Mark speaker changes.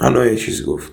Speaker 1: حالا یه چیز گفت.